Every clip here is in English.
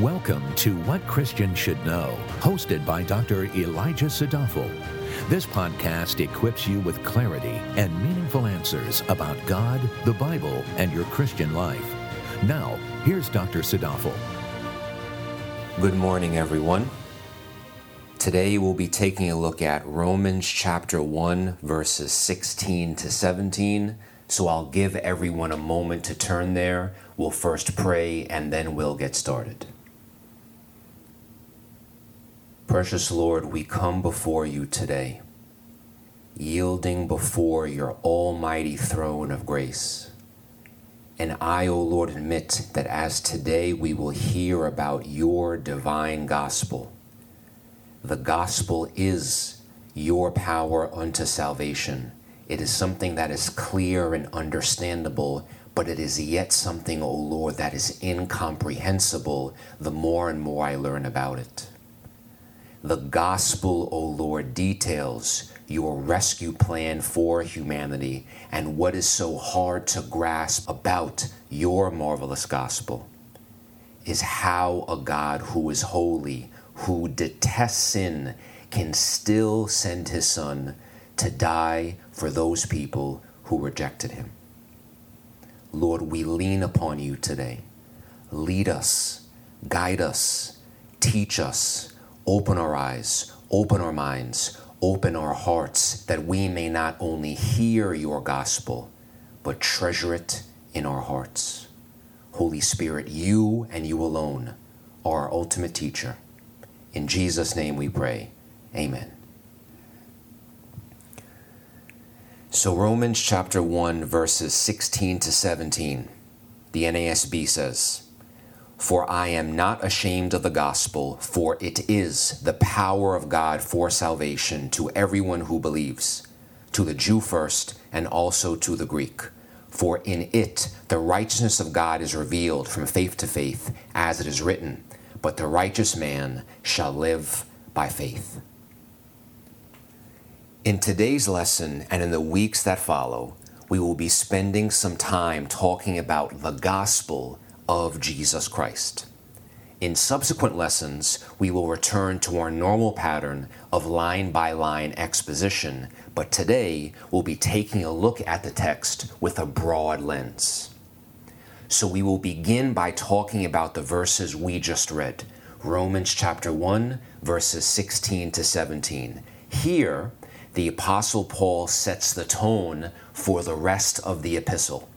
Welcome to What Christians Should Know, hosted by Dr. Elijah Sadafel. This podcast equips you with clarity and meaningful answers about God, the Bible, and your Christian life. Now, here's Dr. Sadafel. Good morning, everyone. Today we'll be taking a look at Romans chapter 1, verses 16 to 17. So I'll give everyone a moment to turn there. We'll first pray and then we'll get started. Precious Lord, we come before you today, yielding before your almighty throne of grace. And I, O Lord, admit that as today we will hear about your divine gospel, the gospel is your power unto salvation. It is something that is clear and understandable, but it is yet something, O Lord, that is incomprehensible the more and more I learn about it. The gospel, O Lord, details your rescue plan for humanity and what is so hard to grasp about your marvelous gospel is how a God who is holy, who detests sin can still send his son to die for those people who rejected him. Lord, we lean upon you today. Lead us, guide us, teach us, open our eyes, open our minds, open our hearts, that we may not only hear your gospel, but treasure it in our hearts. Holy Spirit, you and you alone are our ultimate teacher. In Jesus' name we pray. Amen. So, Romans chapter 1, verses 16 to 17, the NASB says, For I am not ashamed of the gospel, for it is the power of God for salvation to everyone who believes, to the Jew first, and also to the Greek. For in it the righteousness of God is revealed from faith to faith, as it is written, But the righteous man shall live by faith. In today's lesson and in the weeks that follow, we will be spending some time talking about the gospel of Jesus Christ. In subsequent lessons, we will return to our normal pattern of line by line exposition, but today we'll be taking a look at the text with a broad lens. So we will begin by talking about the verses we just read Romans chapter 1, verses 16 to 17. Here, the Apostle Paul sets the tone for the rest of the epistle,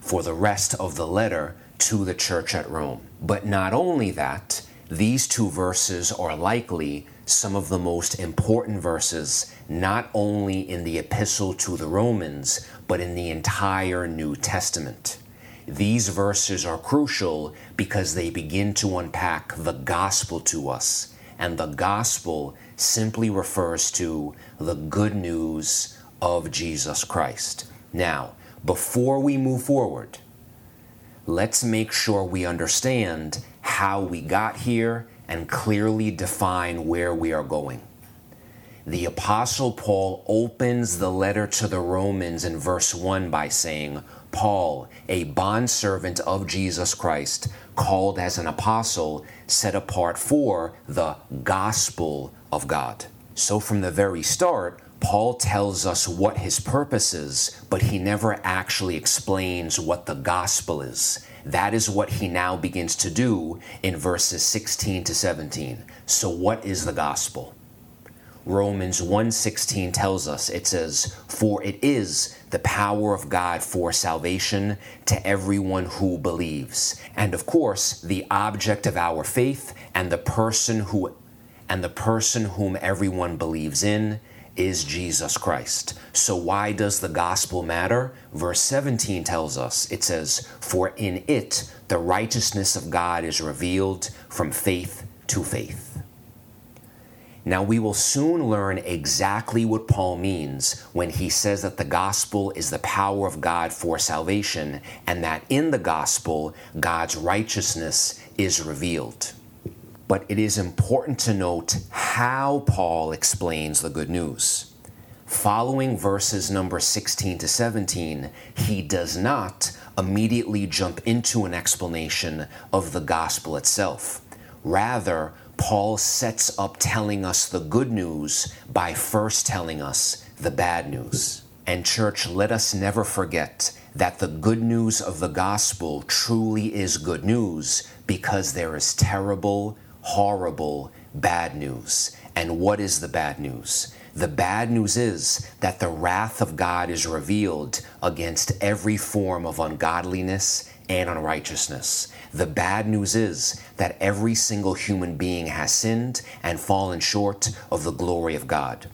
for the rest of the letter to the church at Rome. But not only that, these two verses are likely some of the most important verses, not only in the epistle to the Romans, but in the entire New Testament. These verses are crucial because they begin to unpack the gospel to us, and the gospel simply refers to the good news of Jesus Christ. Now, before we move forward, let's make sure we understand how we got here and clearly define where we are going. The Apostle Paul opens the letter to the Romans in verse 1 by saying, Paul, a bondservant of Jesus Christ, called as an apostle, set apart for the gospel of God. So from the very start, Paul tells us what his purpose is, but he never actually explains what the gospel is. That is what he now begins to do in verses 16 to 17. So what is the gospel? Romans 1:16 tells us it says for it is the power of God for salvation to everyone who believes. And of course, the object of our faith and the person who and the person whom everyone believes in is Jesus Christ. So, why does the gospel matter? Verse 17 tells us it says, For in it the righteousness of God is revealed from faith to faith. Now, we will soon learn exactly what Paul means when he says that the gospel is the power of God for salvation, and that in the gospel, God's righteousness is revealed but it is important to note how Paul explains the good news. Following verses number 16 to 17, he does not immediately jump into an explanation of the gospel itself. Rather, Paul sets up telling us the good news by first telling us the bad news. And, church, let us never forget that the good news of the gospel truly is good news because there is terrible, horrible, bad news. And what is the bad news? The bad news is that the wrath of God is revealed against every form of ungodliness and unrighteousness. The bad news is that every single human being has sinned and fallen short of the glory of God.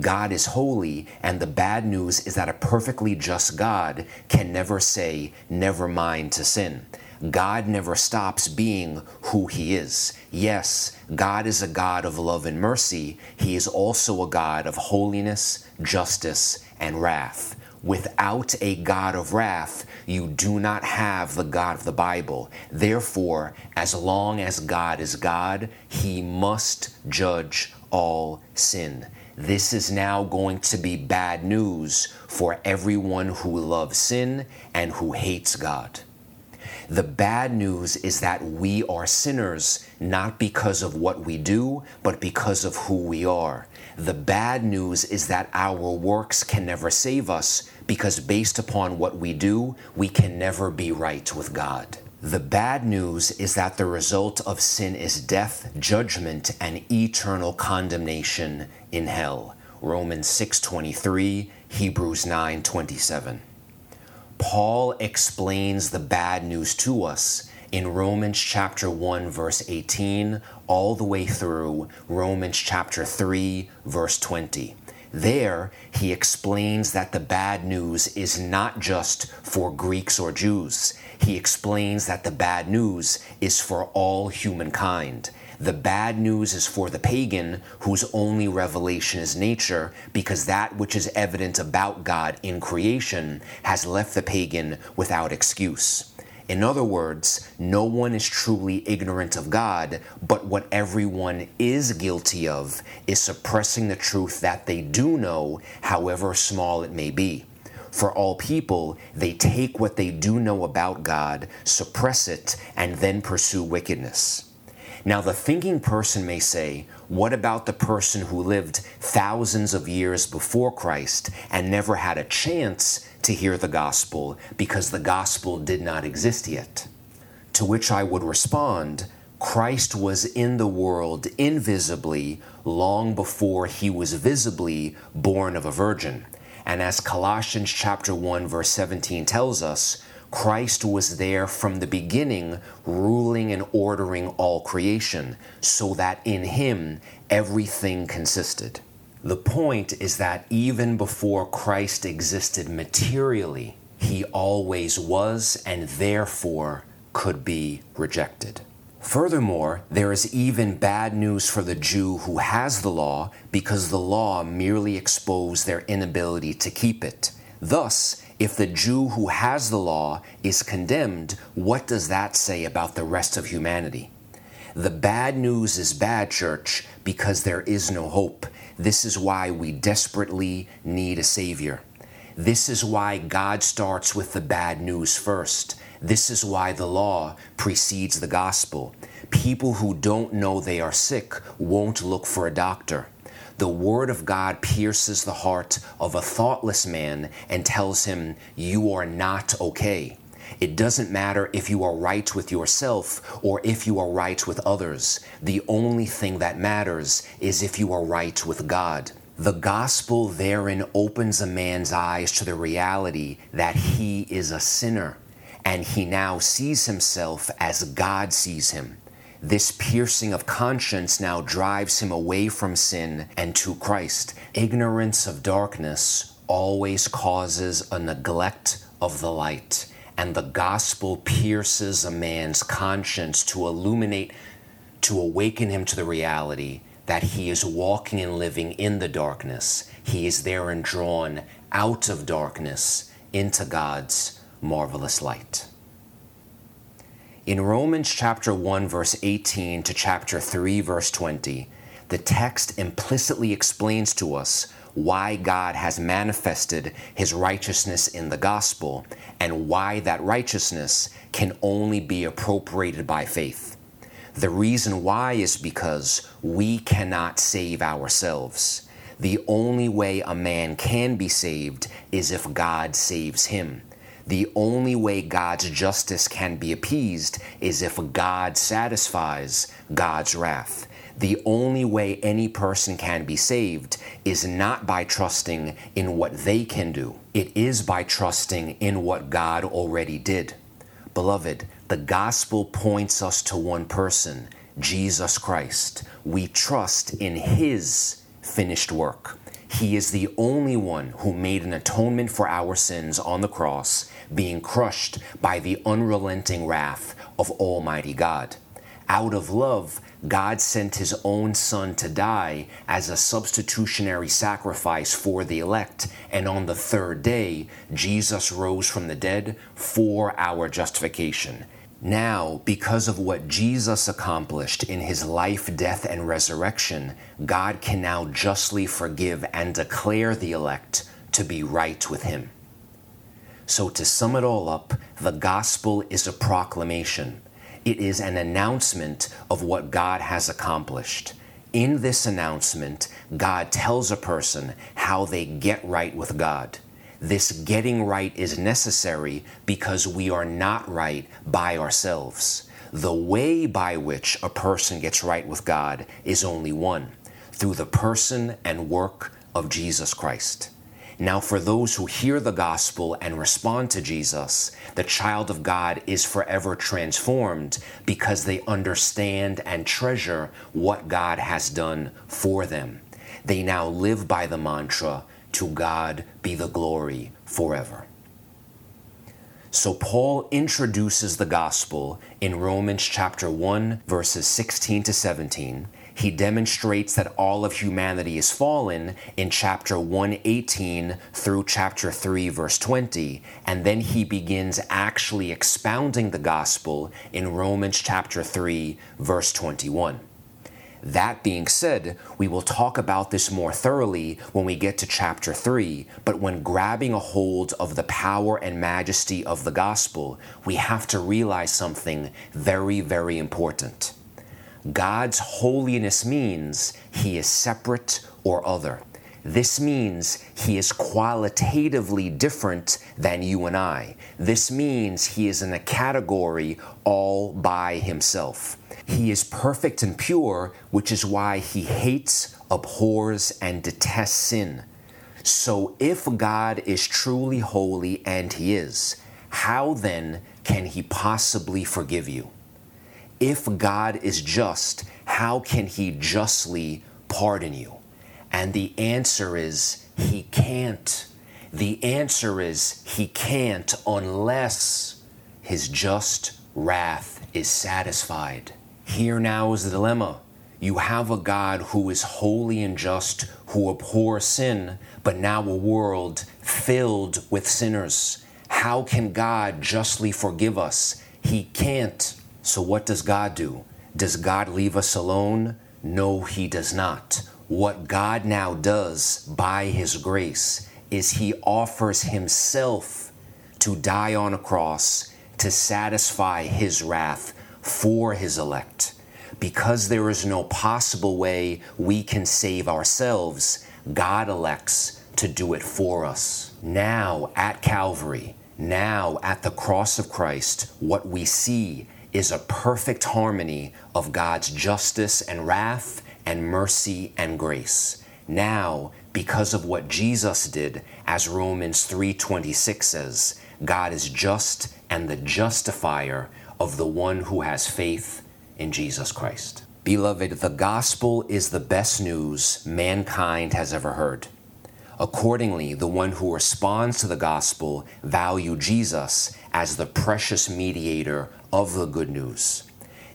God is holy, and the bad news is that a perfectly just God can never say, never mind to sin. God never stops being who He is. Yes, God is a God of love and mercy. He is also a God of holiness, justice, and wrath. Without a God of wrath, you do not have the God of the Bible. Therefore, as long as God is God, He must judge all sin. This is now going to be bad news for everyone who loves sin and who hates God. The bad news is that we are sinners not because of what we do, but because of who we are. The bad news is that our works can never save us because based upon what we do, we can never be right with God. The bad news is that the result of sin is death, judgment, and eternal condemnation in hell. Romans 6:23, Hebrews 9:27. Paul explains the bad news to us in Romans chapter 1 verse 18 all the way through Romans chapter 3 verse 20. There, he explains that the bad news is not just for Greeks or Jews. He explains that the bad news is for all humankind. The bad news is for the pagan whose only revelation is nature, because that which is evident about God in creation has left the pagan without excuse. In other words, no one is truly ignorant of God, but what everyone is guilty of is suppressing the truth that they do know, however small it may be. For all people, they take what they do know about God, suppress it, and then pursue wickedness. Now, the thinking person may say, What about the person who lived thousands of years before Christ and never had a chance to hear the gospel because the gospel did not exist yet? To which I would respond, Christ was in the world invisibly long before he was visibly born of a virgin. And as Colossians chapter 1 verse 17 tells us, Christ was there from the beginning, ruling and ordering all creation, so that in him everything consisted. The point is that even before Christ existed materially, he always was and therefore could be rejected. Furthermore, there is even bad news for the Jew who has the law because the law merely exposed their inability to keep it. Thus, if the Jew who has the law is condemned, what does that say about the rest of humanity? The bad news is bad, church, because there is no hope. This is why we desperately need a Savior. This is why God starts with the bad news first. This is why the law precedes the gospel. People who don't know they are sick won't look for a doctor. The word of God pierces the heart of a thoughtless man and tells him, You are not okay. It doesn't matter if you are right with yourself or if you are right with others. The only thing that matters is if you are right with God. The gospel therein opens a man's eyes to the reality that he is a sinner and he now sees himself as God sees him. This piercing of conscience now drives him away from sin and to Christ. Ignorance of darkness always causes a neglect of the light, and the gospel pierces a man's conscience to illuminate, to awaken him to the reality that he is walking and living in the darkness. He is there and drawn out of darkness into God's marvelous light. In Romans chapter 1 verse 18 to chapter 3 verse 20, the text implicitly explains to us why God has manifested his righteousness in the gospel and why that righteousness can only be appropriated by faith. The reason why is because we cannot save ourselves. The only way a man can be saved is if God saves him. The only way God's justice can be appeased is if God satisfies God's wrath. The only way any person can be saved is not by trusting in what they can do, it is by trusting in what God already did. Beloved, the gospel points us to one person, Jesus Christ. We trust in his finished work. He is the only one who made an atonement for our sins on the cross, being crushed by the unrelenting wrath of Almighty God. Out of love, God sent his own Son to die as a substitutionary sacrifice for the elect, and on the third day, Jesus rose from the dead for our justification. Now, because of what Jesus accomplished in his life, death, and resurrection, God can now justly forgive and declare the elect to be right with him. So, to sum it all up, the gospel is a proclamation. It is an announcement of what God has accomplished. In this announcement, God tells a person how they get right with God. This getting right is necessary because we are not right by ourselves. The way by which a person gets right with God is only one through the person and work of Jesus Christ. Now, for those who hear the gospel and respond to Jesus, the child of God is forever transformed because they understand and treasure what God has done for them. They now live by the mantra, To God be the glory forever. So, Paul introduces the gospel in Romans chapter 1, verses 16 to 17 he demonstrates that all of humanity is fallen in chapter 118 through chapter 3, verse 20. And then he begins actually expounding the gospel in Romans chapter 3, verse 21. That being said, we will talk about this more thoroughly when we get to chapter 3, but when grabbing a hold of the power and majesty of the gospel, we have to realize something very, very important. God's holiness means he is separate or other. This means he is qualitatively different than you and I. This means he is in a category all by himself. He is perfect and pure, which is why he hates, abhors, and detests sin. So, if God is truly holy, and he is, how then can he possibly forgive you? if God is just, how can he justly pardon you? And the answer is he can't. The answer is he can't unless his just wrath is satisfied. Here now is the dilemma. You have a God who is holy and just, who abhors sin, but now a world filled with sinners. How can God justly forgive us? He can't. So, what does God do? Does God leave us alone? No, He does not. What God now does by His grace is He offers Himself to die on a cross to satisfy His wrath for His elect. Because there is no possible way we can save ourselves, God elects to do it for us. Now at Calvary, now at the cross of Christ, what we see is a perfect harmony of God's justice and wrath and mercy and grace. Now, because of what Jesus did, as Romans 3:26 says, God is just and the justifier of the one who has faith in Jesus Christ. Beloved, the gospel is the best news mankind has ever heard. Accordingly, the one who responds to the gospel value Jesus as the precious mediator of the good news.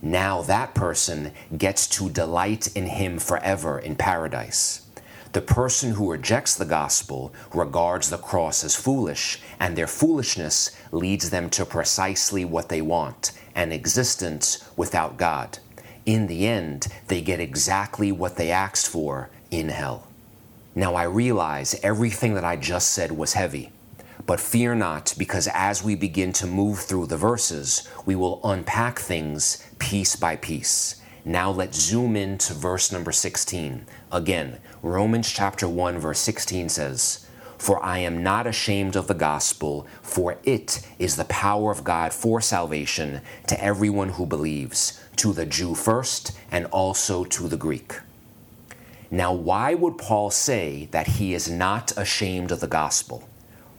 Now that person gets to delight in him forever in paradise. The person who rejects the gospel regards the cross as foolish, and their foolishness leads them to precisely what they want an existence without God. In the end, they get exactly what they asked for in hell. Now I realize everything that I just said was heavy, But fear not, because as we begin to move through the verses, we will unpack things piece by piece. Now let's zoom in to verse number 16. Again, Romans chapter 1, verse 16 says, For I am not ashamed of the gospel, for it is the power of God for salvation to everyone who believes, to the Jew first, and also to the Greek. Now, why would Paul say that he is not ashamed of the gospel?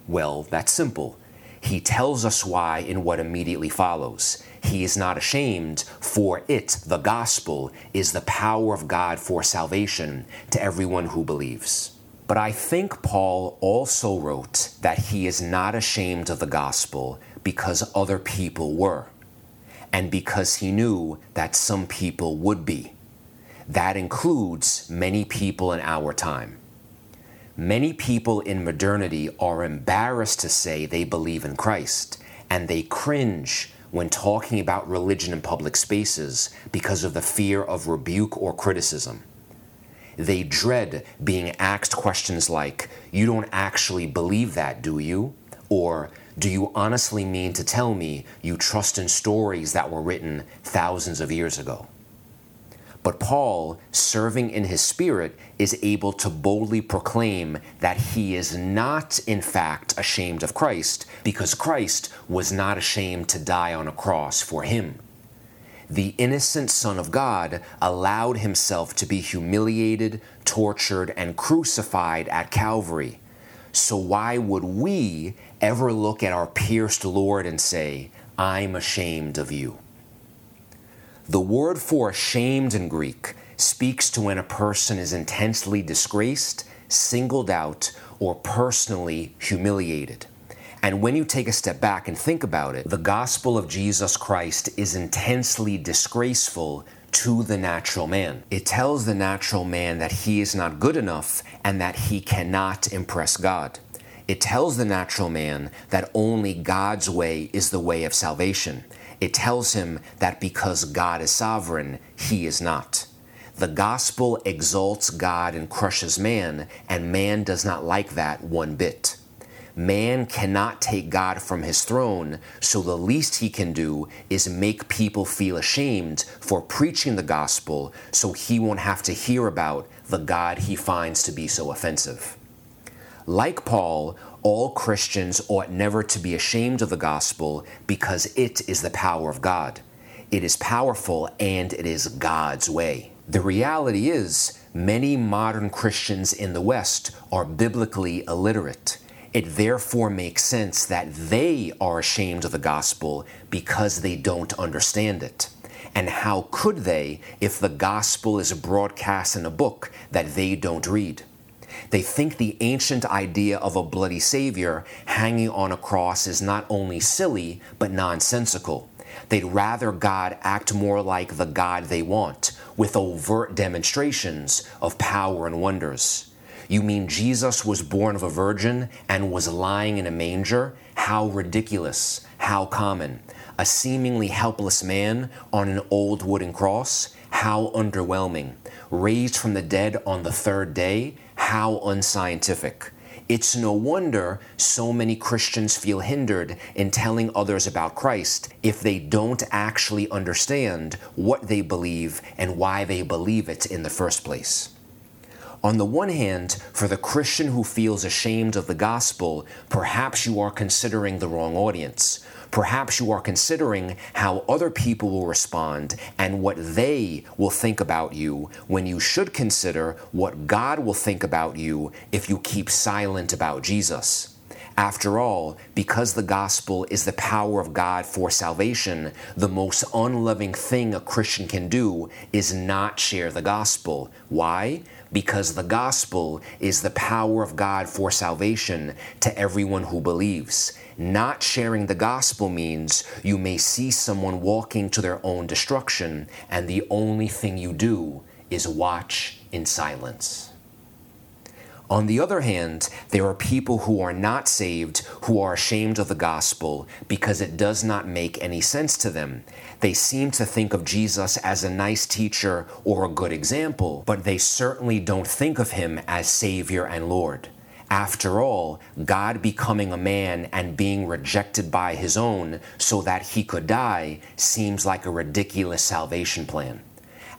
Well, that's simple. He tells us why in what immediately follows. He is not ashamed, for it, the gospel, is the power of God for salvation to everyone who believes. But I think Paul also wrote that he is not ashamed of the gospel because other people were, and because he knew that some people would be. That includes many people in our time. Many people in modernity are embarrassed to say they believe in Christ, and they cringe when talking about religion in public spaces because of the fear of rebuke or criticism. They dread being asked questions like, You don't actually believe that, do you? Or, Do you honestly mean to tell me you trust in stories that were written thousands of years ago? But Paul, serving in his spirit, is able to boldly proclaim that he is not, in fact, ashamed of Christ, because Christ was not ashamed to die on a cross for him. The innocent Son of God allowed himself to be humiliated, tortured, and crucified at Calvary. So, why would we ever look at our pierced Lord and say, I'm ashamed of you? The word for ashamed in Greek speaks to when a person is intensely disgraced, singled out, or personally humiliated. And when you take a step back and think about it, the gospel of Jesus Christ is intensely disgraceful to the natural man. It tells the natural man that he is not good enough and that he cannot impress God. It tells the natural man that only God's way is the way of salvation it tells him that because God is sovereign, he is not. The gospel exalts God and crushes man, and man does not like that one bit. Man cannot take God from his throne, so the least he can do is make people feel ashamed for preaching the gospel so he won't have to hear about the God he finds to be so offensive. Like Paul, all Christians ought never to be ashamed of the gospel because it is the power of God. It is powerful and it is God's way. The reality is, many modern Christians in the West are biblically illiterate. It therefore makes sense that they are ashamed of the gospel because they don't understand it. And how could they if the gospel is broadcast in a book that they don't read? They think the ancient idea of a bloody Savior hanging on a cross is not only silly, but nonsensical. They'd rather God act more like the God they want, with overt demonstrations of power and wonders. You mean Jesus was born of a virgin and was lying in a manger? How ridiculous, how common. A seemingly helpless man on an old wooden cross? How underwhelming. Raised from the dead on the third day? How unscientific. It's no wonder so many Christians feel hindered in telling others about Christ if they don't actually understand what they believe and why they believe it in the first place. On the one hand, for the Christian who feels ashamed of the gospel, perhaps you are considering the wrong audience. Perhaps you are considering how other people will respond and what they will think about you when you should consider what God will think about you if you keep silent about Jesus. After all, because the gospel is the power of God for salvation, the most unloving thing a Christian can do is not share the gospel. Why? Because the gospel is the power of God for salvation to everyone who believes. Not sharing the gospel means you may see someone walking to their own destruction, and the only thing you do is watch in silence. On the other hand, there are people who are not saved who are ashamed of the gospel because it does not make any sense to them. They seem to think of Jesus as a nice teacher or a good example, but they certainly don't think of him as Savior and Lord. After all, God becoming a man and being rejected by his own so that he could die seems like a ridiculous salvation plan.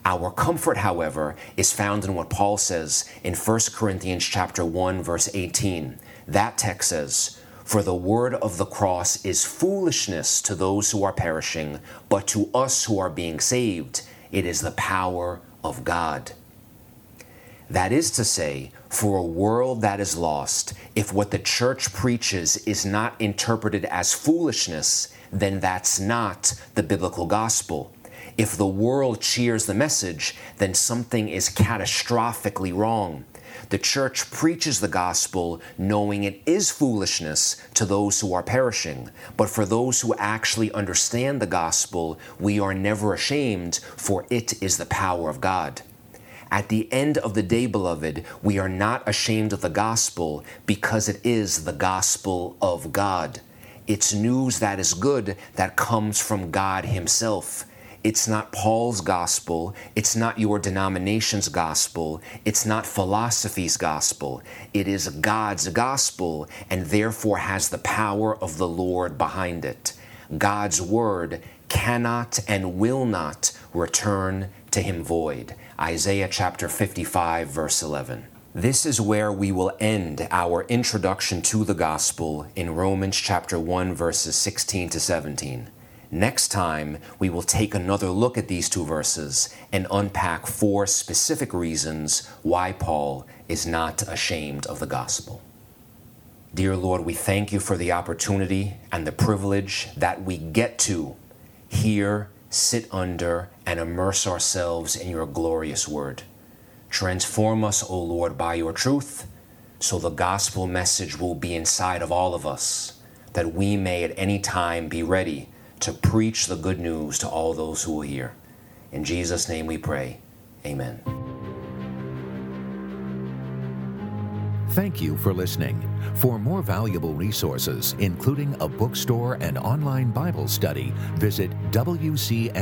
Our comfort, however, is found in what Paul says in 1 Corinthians chapter 1 verse 18. That text says, "For the word of the cross is foolishness to those who are perishing, but to us who are being saved, it is the power of God." That is to say, for a world that is lost, if what the church preaches is not interpreted as foolishness, then that's not the biblical gospel. If the world cheers the message, then something is catastrophically wrong. The church preaches the gospel knowing it is foolishness to those who are perishing. But for those who actually understand the gospel, we are never ashamed, for it is the power of God. At the end of the day, beloved, we are not ashamed of the gospel because it is the gospel of God. It's news that is good that comes from God Himself. It's not Paul's gospel. It's not your denomination's gospel. It's not philosophy's gospel. It is God's gospel and therefore has the power of the Lord behind it. God's word cannot and will not return to him void. Isaiah chapter 55, verse 11. This is where we will end our introduction to the gospel in Romans chapter 1, verses 16 to 17. Next time, we will take another look at these two verses and unpack four specific reasons why Paul is not ashamed of the gospel. Dear Lord, we thank you for the opportunity and the privilege that we get to hear sit under, and immerse ourselves in your glorious word. Transform us, O Lord, by your truth, so the gospel message will be inside of all of us, that we may at any time be ready to preach the good news to all those who will hear. In Jesus' name we pray. Amen. Thank you for listening. For more valuable resources, including a bookstore and online Bible study, visit WCSK.org.